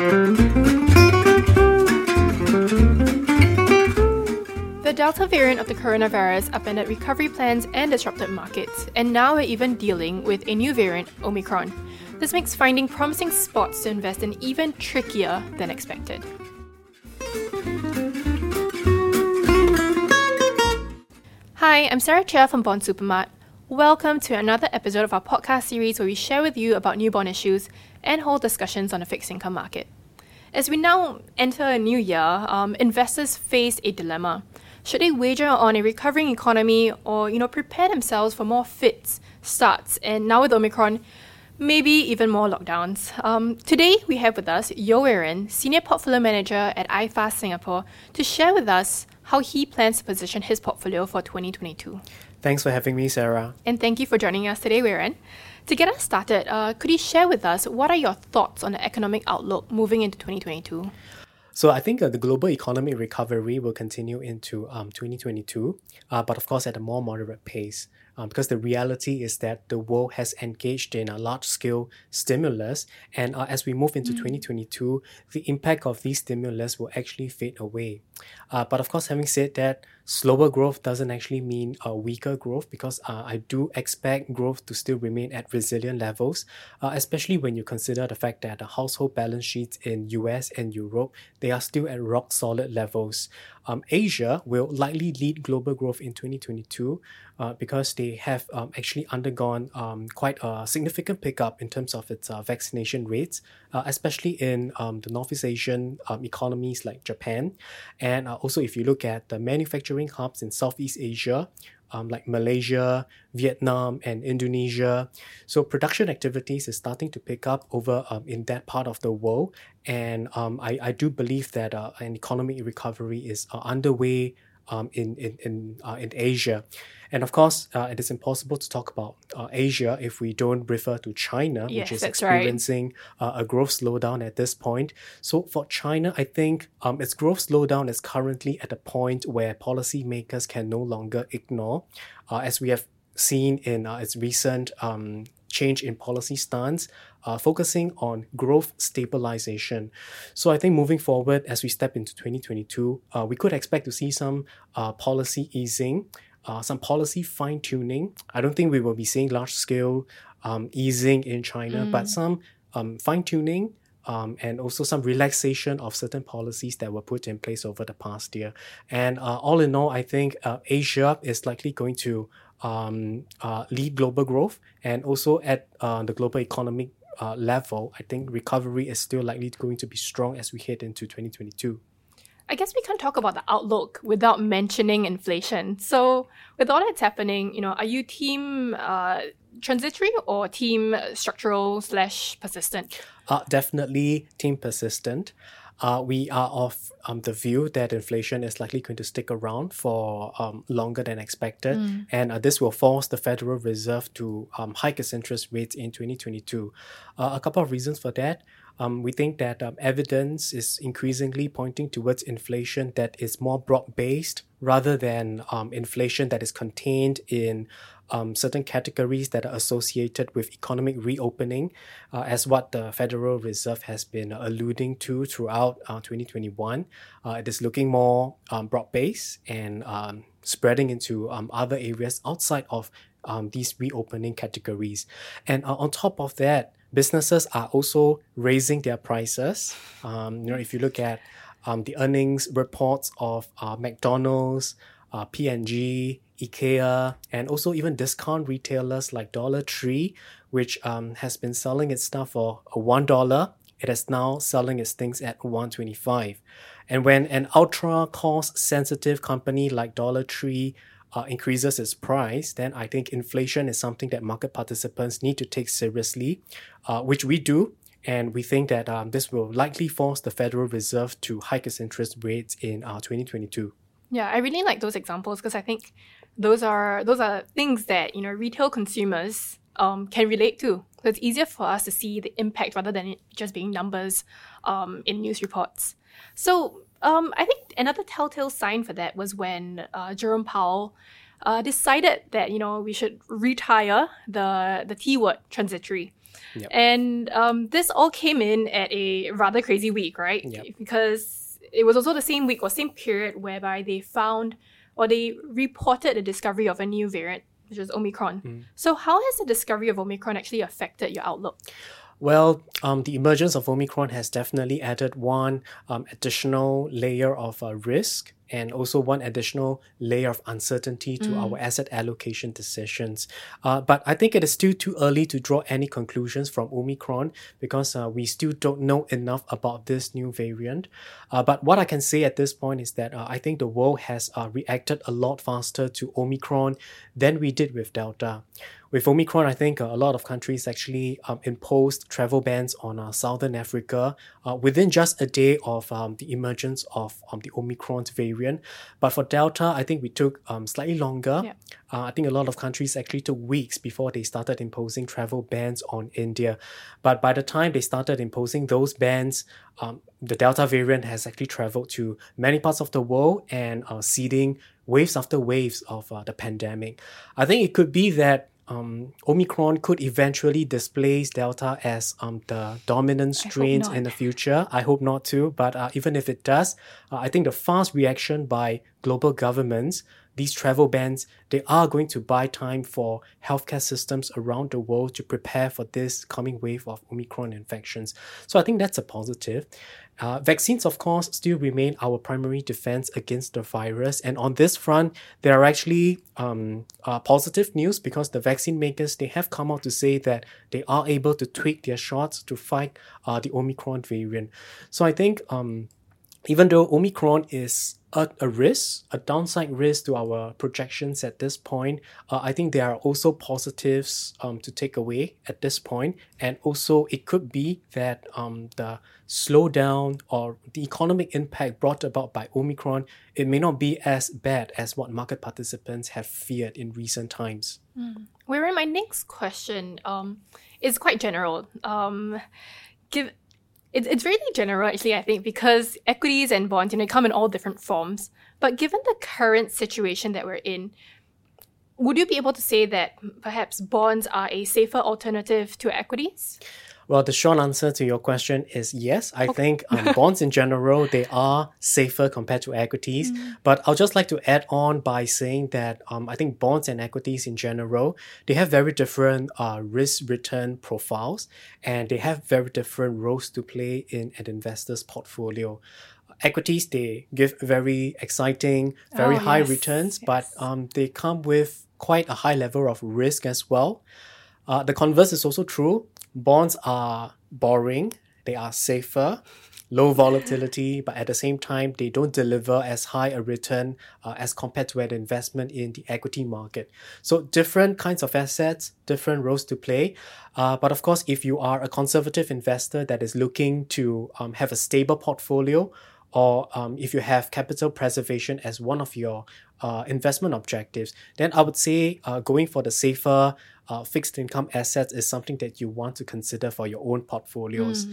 The Delta variant of the coronavirus upended recovery plans and disrupted markets, and now we're even dealing with a new variant, Omicron. This makes finding promising spots to invest in even trickier than expected. Hi, I'm Sarah Chia from Bond Supermart. Welcome to another episode of our podcast series where we share with you about new bond issues and hold discussions on the fixed income market. As we now enter a new year, um, investors face a dilemma. Should they wager on a recovering economy or, you know, prepare themselves for more fits, starts, and now with Omicron, maybe even more lockdowns? Um, today, we have with us Yeo Wei Senior Portfolio Manager at iFAST Singapore, to share with us how he plans to position his portfolio for 2022. Thanks for having me, Sarah. And thank you for joining us today, Wei Ren. To get us started, uh, could you share with us what are your thoughts on the economic outlook moving into 2022? So I think uh, the global economic recovery will continue into um, 2022, uh, but of course at a more moderate pace. Um, because the reality is that the world has engaged in a large scale stimulus, and uh, as we move into mm. 2022, the impact of these stimulus will actually fade away. Uh, but of course, having said that, slower growth doesn't actually mean a weaker growth because uh, I do expect growth to still remain at resilient levels, uh, especially when you consider the fact that the household balance sheets in US and Europe they are still at rock solid levels. Um, Asia will likely lead global growth in 2022 uh, because they have um, actually undergone um, quite a significant pickup in terms of its uh, vaccination rates, uh, especially in um, the Northeast Asian um, economies like Japan. And uh, also, if you look at the manufacturing hubs in Southeast Asia, um, like Malaysia, Vietnam, and Indonesia. So production activities is starting to pick up over um, in that part of the world, and um, I, I do believe that uh, an economic recovery is uh, underway um, in in in, uh, in Asia. And of course, uh, it is impossible to talk about uh, Asia if we don't refer to China, yes, which is experiencing right. uh, a growth slowdown at this point. So for China, I think um, its growth slowdown is currently at a point where policymakers can no longer ignore, uh, as we have seen in uh, its recent um, change in policy stance, uh, focusing on growth stabilization. So I think moving forward, as we step into 2022, uh, we could expect to see some uh, policy easing uh, some policy fine tuning. I don't think we will be seeing large scale um, easing in China, mm. but some um, fine tuning. Um, and also some relaxation of certain policies that were put in place over the past year. And uh, all in all, I think uh, Asia is likely going to um, uh, lead global growth. And also at uh, the global economic uh, level, I think recovery is still likely going to be strong as we head into 2022. I guess we can't talk about the outlook without mentioning inflation. So, with all that's happening, you know, are you team uh, transitory or team structural slash persistent? Uh, definitely team persistent. Uh, we are of um, the view that inflation is likely going to stick around for um, longer than expected, mm. and uh, this will force the Federal Reserve to um, hike its interest rates in 2022. Uh, a couple of reasons for that. Um, we think that um, evidence is increasingly pointing towards inflation that is more broad based rather than um, inflation that is contained in um, certain categories that are associated with economic reopening, uh, as what the Federal Reserve has been alluding to throughout uh, 2021. Uh, it is looking more um, broad based and um, spreading into other areas outside of um, these reopening categories. And uh, on top of that, businesses are also raising their prices. Um, you know, if you look at um, the earnings reports of uh, McDonald's, uh, P&G, IKEA, and also even discount retailers like Dollar Tree, which um, has been selling its stuff for one dollar. It is now selling its things at 125. And when an ultra cost sensitive company like Dollar Tree uh, increases its price, then I think inflation is something that market participants need to take seriously, uh, which we do. And we think that um, this will likely force the Federal Reserve to hike its interest rates in uh, 2022. Yeah, I really like those examples because I think those are those are things that you know retail consumers um, can relate to. So it's easier for us to see the impact rather than it just being numbers um, in news reports. So um, I think another telltale sign for that was when uh, Jerome Powell uh, decided that you know we should retire the the T word transitory. Yep. And um, this all came in at a rather crazy week, right? Yep. Because it was also the same week or same period whereby they found or they reported the discovery of a new variant, which is Omicron. Mm. So, how has the discovery of Omicron actually affected your outlook? Well, um, the emergence of Omicron has definitely added one um, additional layer of uh, risk and also one additional layer of uncertainty to our asset allocation decisions. Uh, but I think it is still too early to draw any conclusions from Omicron because uh, we still don't know enough about this new variant. Uh, but what I can say at this point is that uh, I think the world has uh, reacted a lot faster to Omicron than we did with Delta. With Omicron, I think uh, a lot of countries actually um, imposed travel bans on uh, Southern Africa uh, within just a day of um, the emergence of um, the Omicron variant. But for Delta, I think we took um, slightly longer. Yeah. Uh, I think a lot of countries actually took weeks before they started imposing travel bans on India. But by the time they started imposing those bans, um, the Delta variant has actually traveled to many parts of the world and uh, seeding waves after waves of uh, the pandemic. I think it could be that um, Omicron could eventually displace Delta as um, the dominant strains in the future. I hope not to, but uh, even if it does, uh, I think the fast reaction by global governments, these travel bans, they are going to buy time for healthcare systems around the world to prepare for this coming wave of Omicron infections. So I think that's a positive. Uh, vaccines, of course, still remain our primary defense against the virus. And on this front, there are actually um, uh, positive news because the vaccine makers they have come out to say that they are able to tweak their shots to fight uh, the Omicron variant. So I think um, even though Omicron is a, a risk, a downside risk to our projections at this point, uh, I think there are also positives um, to take away at this point. And also, it could be that um, the slowdown or the economic impact brought about by Omicron, it may not be as bad as what market participants have feared in recent times. Wherein my next question um, is quite general. Um, give it, it's really general actually, I think, because equities and bonds, you know, come in all different forms. But given the current situation that we're in, would you be able to say that perhaps bonds are a safer alternative to equities? Well, the short answer to your question is yes. I think um, bonds in general they are safer compared to equities. But I'll just like to add on by saying that um, I think bonds and equities in general they have very different uh, risk return profiles, and they have very different roles to play in an investor's portfolio. Equities they give very exciting, very Oh, high yes, returns, but um, they come with quite a high level of risk as well. Uh, the converse is also true. Bonds are boring, they are safer, low volatility, but at the same time, they don't deliver as high a return uh, as compared to an investment in the equity market. So, different kinds of assets, different roles to play. Uh, but of course, if you are a conservative investor that is looking to um, have a stable portfolio, or um, if you have capital preservation as one of your uh, investment objectives, then I would say uh, going for the safer uh, fixed income assets is something that you want to consider for your own portfolios.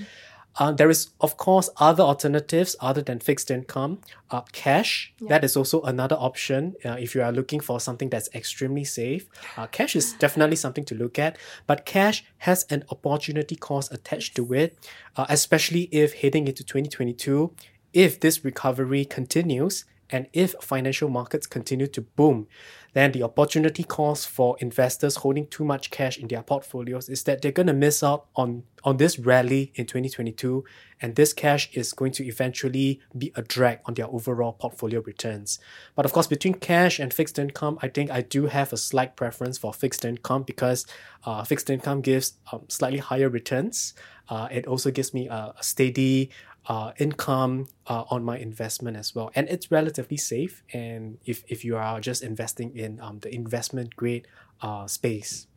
Uh, there is, of course, other alternatives other than fixed income. Uh, cash, that is also another option uh, if you are looking for something that's extremely safe. Uh, cash is definitely something to look at, but cash has an opportunity cost attached to it, uh, especially if heading into 2022, if this recovery continues and if financial markets continue to boom, then the opportunity cost for investors holding too much cash in their portfolios is that they're going to miss out on, on this rally in 2022, and this cash is going to eventually be a drag on their overall portfolio returns. But of course, between cash and fixed income, I think I do have a slight preference for fixed income because uh, fixed income gives um, slightly higher returns. Uh, it also gives me a, a steady uh, income uh, on my investment as well. And it's relatively safe. And if, if you are just investing in um, the investment grade uh, space.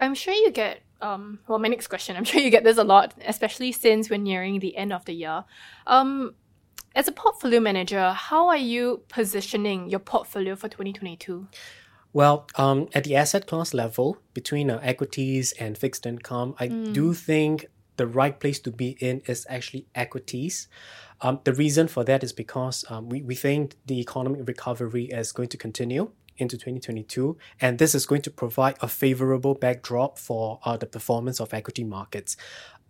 I'm sure you get um well my next question, I'm sure you get this a lot, especially since we're nearing the end of the year. Um as a portfolio manager, how are you positioning your portfolio for 2022? Well, um, at the asset class level, between uh, equities and fixed income, I do think the right place to be in is actually equities. Um, the reason for that is because um, we, we think the economic recovery is going to continue into 2022, and this is going to provide a favorable backdrop for uh, the performance of equity markets.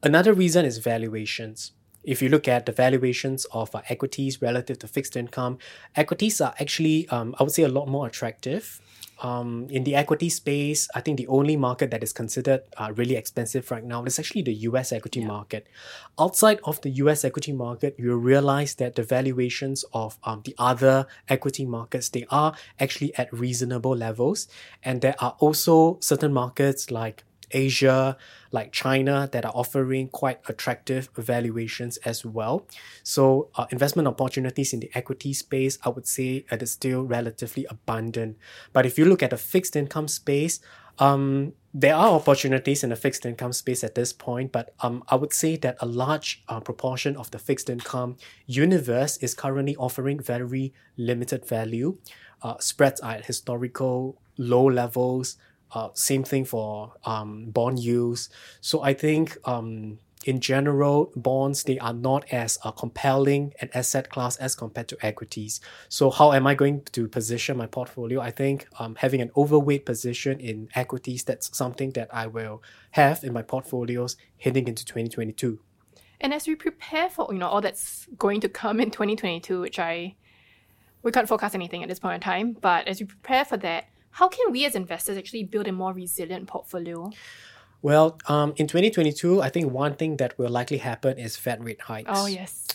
Another reason is valuations. If you look at the valuations of uh, equities relative to fixed income, equities are actually, um, I would say, a lot more attractive um, in the equity space, I think the only market that is considered uh, really expensive right now is actually the US equity yeah. market. Outside of the US equity market, you realize that the valuations of um, the other equity markets, they are actually at reasonable levels. And there are also certain markets like Asia, like China, that are offering quite attractive valuations as well. So, uh, investment opportunities in the equity space, I would say it is still relatively abundant. But if you look at the fixed income space, um, there are opportunities in the fixed income space at this point, but um, I would say that a large uh, proportion of the fixed income universe is currently offering very limited value. Uh, spreads are at historical low levels. Uh, same thing for um, bond yields. So I think um, in general, bonds they are not as uh, compelling an asset class as compared to equities. So how am I going to position my portfolio? I think um, having an overweight position in equities that's something that I will have in my portfolios heading into 2022. And as we prepare for you know all that's going to come in 2022, which I we can't forecast anything at this point in time, but as we prepare for that, how can we as investors actually build a more resilient portfolio? Well, um, in 2022, I think one thing that will likely happen is Fed rate hikes. Oh, yes.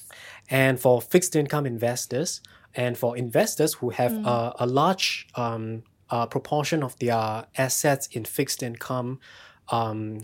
And for fixed income investors, and for investors who have mm. a, a, large um, uh, proportion of their assets in fixed income um,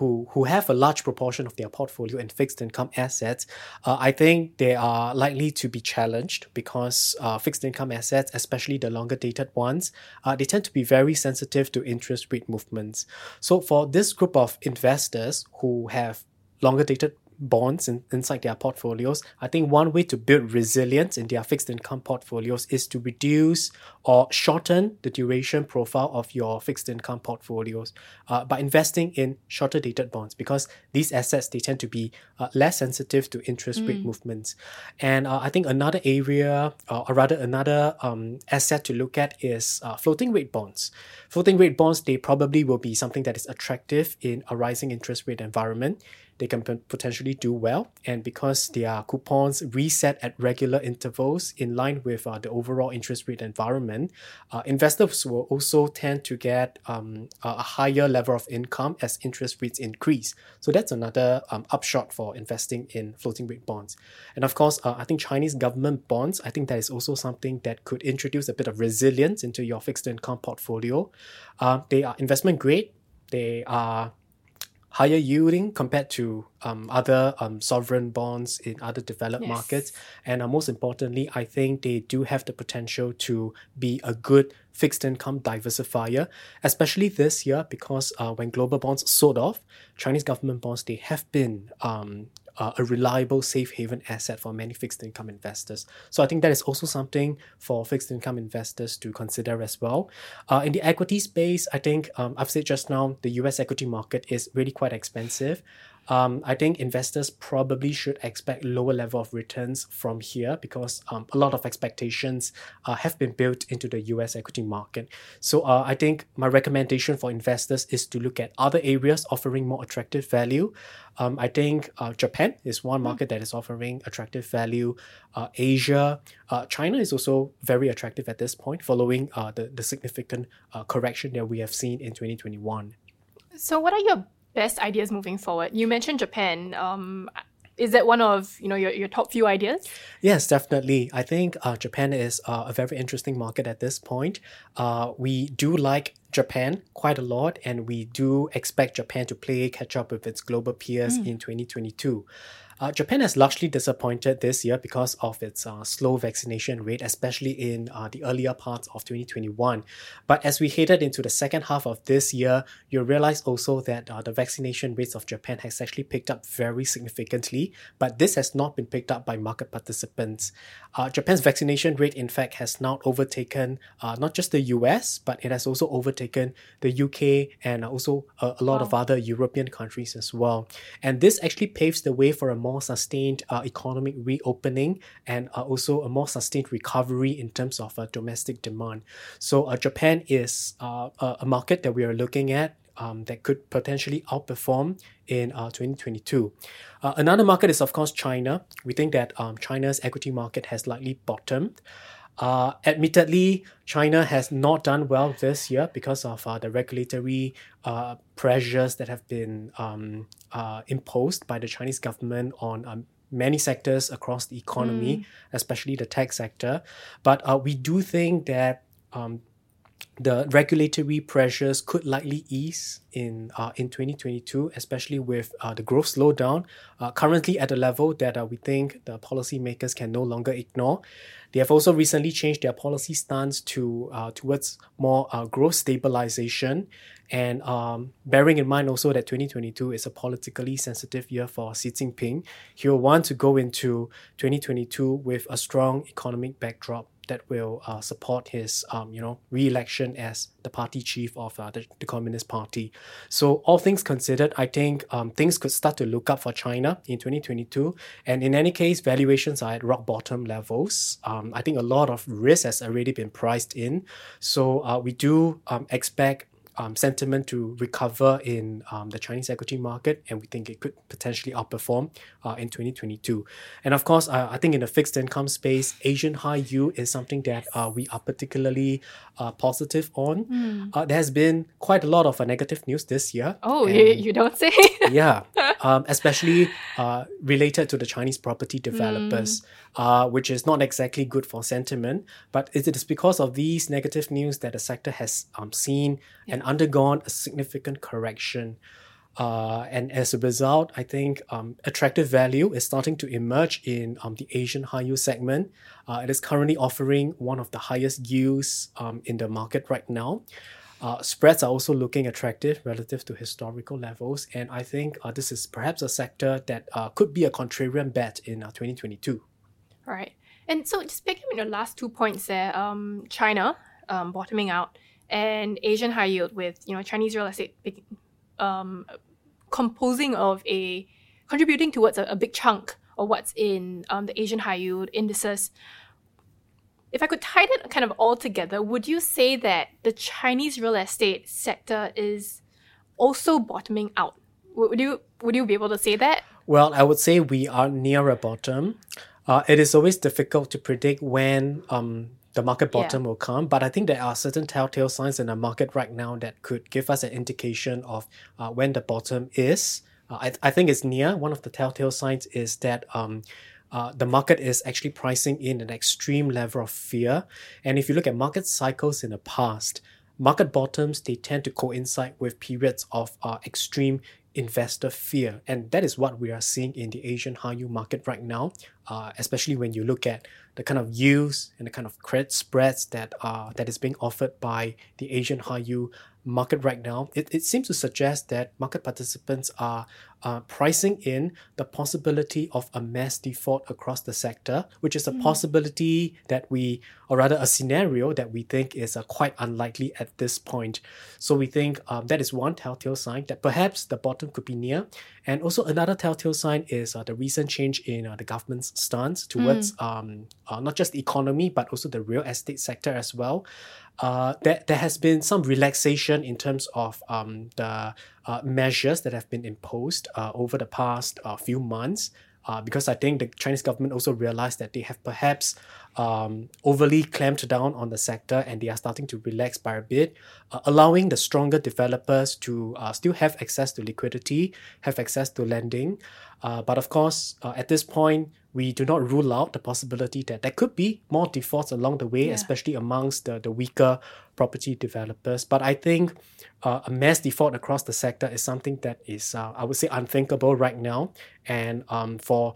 who who have a large proportion of their portfolio in fixed income assets, uh, I think they are likely to be challenged because uh, fixed income assets, especially the longer dated ones, uh, they tend to be very sensitive to interest rate movements. So for this group of investors who have longer dated bonds in, inside their portfolios, I think one way to build resilience in their fixed income portfolios is to reduce or shorten the duration profile of your fixed income portfolios uh, by investing in shorter dated bonds because these assets they tend to be uh, less sensitive to interest mm. rate movements. And uh, I think another area, uh, or rather another um, asset to look at is uh, floating rate bonds. Floating rate bonds they probably will be something that is attractive in a rising interest rate environment they can potentially do well. And because their coupons reset at regular intervals in line with uh, the overall interest rate environment, uh, investors will also tend to get um, a higher level of income as interest rates increase. So that's another um, upshot for investing in floating rate bonds. And of course, uh, I think Chinese government bonds, I think that is also something that could introduce a bit of resilience into your fixed income portfolio. Uh, they are investment grade. They are higher yielding compared to um, other um, sovereign bonds in other developed yes. markets. And uh, most importantly, I think they do have the potential to be a good fixed income diversifier, especially this year because uh, when global bonds sold off, Chinese government bonds, they have been um, uh, a reliable safe haven asset for many fixed income investors. So I think that is also something for fixed income investors to consider as well. Uh, in the equity space, I think um, I've said just now the US equity market is really quite expensive um, I think investors probably should expect lower level of returns from here because um, a lot of expectations uh, have been built into the US equity market. So uh, I think my recommendation for investors is to look at other areas offering more attractive value. Um, I think uh, Japan is one market that is offering attractive value. Uh, Asia, uh, China is also very attractive at this point, following uh, the, the significant correction that we have seen in 2021. So, what are your best ideas moving forward? You mentioned Japan. Um, is that one of you know your, your top few ideas? Yes, definitely. I think uh, Japan is uh, a very interesting market at this point. Uh, we do like Japan quite a lot, and we do expect Japan to play catch up with its global peers mm. in 2022. Uh, Japan has largely disappointed this year because of its uh, slow vaccination rate, especially in uh, the earlier parts of 2021. But as we headed into the second half of this year, you realize also that uh, the vaccination rates of Japan has actually picked up very significantly, but this has not been picked up by market participants. Uh, Japan's vaccination rate, in fact, has now overtaken uh, not just the US, but it has also overtaken the UK and also a, a lot wow. of other European countries as well. And this actually paves the way for a more more sustained uh, economic reopening and uh, also a more sustained recovery in terms of uh, domestic demand. So uh, Japan is uh, a market that we are looking at um, that could potentially outperform in uh, 2022. Uh, another market is, of course, China. We think that um, China's equity market has likely bottomed. Uh, admittedly, China has not done well this year because of uh, the regulatory uh, pressures that have been um, uh, imposed by the Chinese government on um, many sectors across the economy, mm. especially the tech sector. But uh, we do think that um, the regulatory pressures could likely ease in uh, in 2022, especially with uh, the growth slowdown uh, currently at a level that uh, we think the policymakers can no longer ignore. They have also recently changed their policy stance to uh, towards more uh, growth stabilization, and um, bearing in mind also that 2022 is a politically sensitive year for Xi Jinping, he will want to go into 2022 with a strong economic backdrop that will uh, support his um, you know re-election as the party chief of uh, the, the Communist Party. So all things considered, I think um, things could start to look up for China in 2022. And in any case, valuations are at rock bottom levels. Um, I think a lot of risk has already been priced in. So uh, we do um, expect um, sentiment to recover in um, the Chinese equity market, and we think it could potentially outperform uh, in 2022. And of course, uh, I think in the fixed income space, Asian high yield is something that uh, we are particularly uh, positive on. Mm. there has been quite a lot of uh, negative news this year. Oh, you, you don't say? yeah, um, especially uh, related to the Chinese property developers, mm. which is not exactly good for sentiment. But it is because of these negative news that the sector has um, seen yeah. and undergone a significant correction. Uh, and as a result, I think um, attractive value is starting to emerge in um, the Asian high yield segment. Uh, it is currently offering one of the highest yields um, in the market right now. Uh, spreads are also looking attractive relative to historical levels, and I think uh, this is perhaps a sector that uh, could be a contrarian bet in uh, 2022. All right. And so, just picking up on your last two points there, um, China um, bottoming out and Asian high yield with you know Chinese real estate um, composing of a contributing towards a, a big chunk of what's in um, the Asian high yield indices. If I could tie it kind of all together, would you say that the Chinese real estate sector is also bottoming out? Would you would you be able to say that? Well, I would say we are near a bottom. Uh, it is always difficult to predict when um, the market bottom yeah. will come. But I think there are certain telltale signs in the market right now that could give us an indication of uh, when the bottom is. Uh, I, I think it's near. One of the telltale signs is that um, uh, the market is actually pricing in an extreme level of fear. And if you look at market cycles in the past, market bottoms they tend to coincide with periods of uh, extreme investor fear. And that is what we are seeing in the Asian high yield market right now, uh, especially when you look at the kind of yields and the kind of credit spreads that are that is being offered by the Asian high yield market right now, it, it seems to suggest that market participants are uh, pricing in the possibility of a mass default across the sector, which is a mm. possibility that we, or rather a scenario that we think is uh, quite unlikely at this point. So we think um, that is one telltale sign that perhaps the bottom could be near. And also another telltale sign is uh, the recent change in uh, the government's stance towards mm. um, uh, not just the economy, but also the real estate sector as well uh, there, there has been some relaxation in terms of um, the uh, measures that have been imposed uh, over the past uh, few months. Uh, because I think the Chinese government also realized that they have perhaps um, overly clamped down on the sector and they are starting to relax by a bit, uh, allowing the stronger developers to uh, still have access to liquidity, have access to lending. Uh, but of course, uh, at this point, we do not rule out the possibility that there could be more defaults along the way, yeah. especially amongst the, the weaker property developers. But I think uh, a mass default across the sector is something that is, uh, I would say, unthinkable right now. And um, for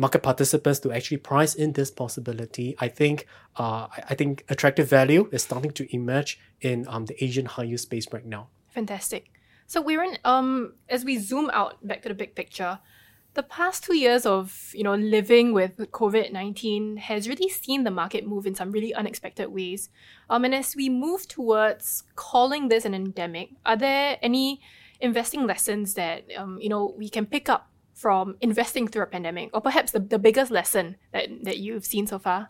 market participants to actually price in this possibility, I think uh, I think attractive value is starting to emerge in um, the Asian high yield space right now. Fantastic. So, Weiren, um, as we zoom out back to the big picture, the past two years of you know living with COVID nineteen has really seen the market move in some really unexpected ways. Um, and as we move towards calling this an endemic, are there any investing lessons that um, you know we can pick up from investing through a pandemic, or perhaps the, the biggest lesson that, that you've seen so far?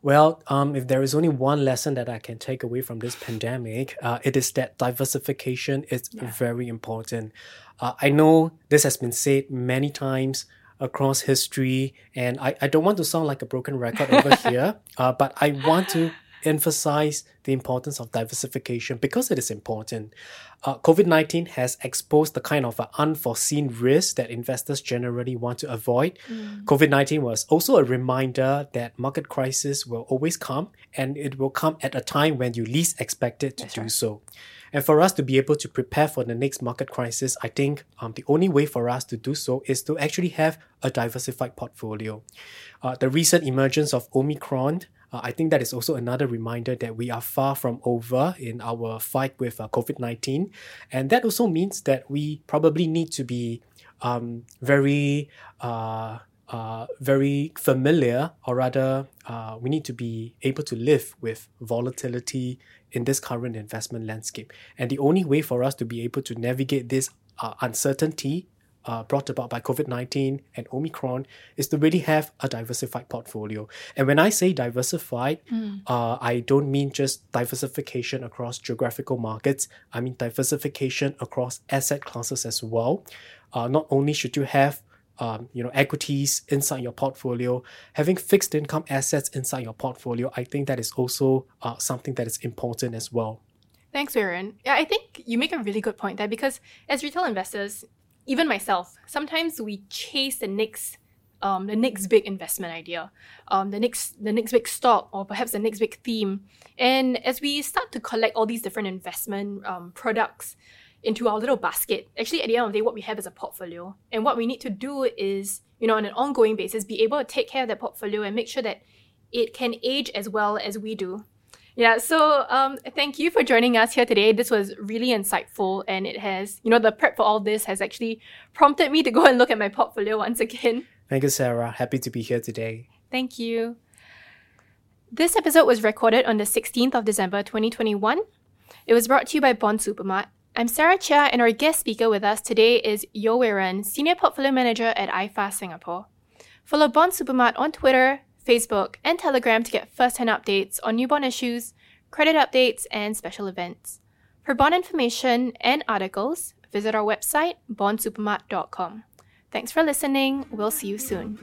Well, um, if there is only one lesson that I can take away from this pandemic, uh, it is that diversification is yeah. very important. Uh, I know this has been said many times across history, and I, I don't want to sound like a broken record over here, uh, but I want to emphasize the importance of diversification because it is important. Uh, COVID 19 has exposed the kind of uh, unforeseen risks that investors generally want to avoid. Mm. COVID 19 was also a reminder that market crisis will always come and it will come at a time when you least expect it to That's do right. so. And for us to be able to prepare for the next market crisis, I think um, the only way for us to do so is to actually have a diversified portfolio. Uh, the recent emergence of Omicron uh, I think that is also another reminder that we are far from over in our fight with uh, COVID 19. And that also means that we probably need to be um, very, uh, uh, very familiar, or rather, uh, we need to be able to live with volatility in this current investment landscape. And the only way for us to be able to navigate this uh, uncertainty uh, brought about by COVID 19 and Omicron is to really have a diversified portfolio. And when I say diversified, mm. uh, I don't mean just diversification across geographical markets, I mean diversification across asset classes as well. Uh, not only should you have um, you know equities inside your portfolio having fixed income assets inside your portfolio i think that is also uh, something that is important as well Thanks, Aaron. Yeah, I think you make a really good point there because as retail investors, even myself, sometimes we chase the next um, the next big investment idea, um, the next the next big stock, or perhaps the next big theme. And as we start to collect all these different investment um, products into our little basket, actually at the end of the day, what we have is a portfolio. And what we need to do is, you know, on an ongoing basis, be able to take care of that portfolio and make sure that it can age as well as we do. Yeah, so um, thank you for joining us here today. This was really insightful, and it has, you know, the prep for all this has actually prompted me to go and look at my portfolio once again. Thank you, Sarah. Happy to be here today. Thank you. This episode was recorded on the 16th of December 2021. It was brought to you by Bond Supermart. I'm Sarah Chia, and our guest speaker with us today is Yeo Wei Senior Portfolio Manager at iFAST Singapore. Follow Bond Supermart on Twitter, Facebook, and Telegram to get first hand updates on new bond issues, credit updates, and special events. For bond information and articles, visit our website, bondsupermart.com. Thanks for listening. We'll see you soon.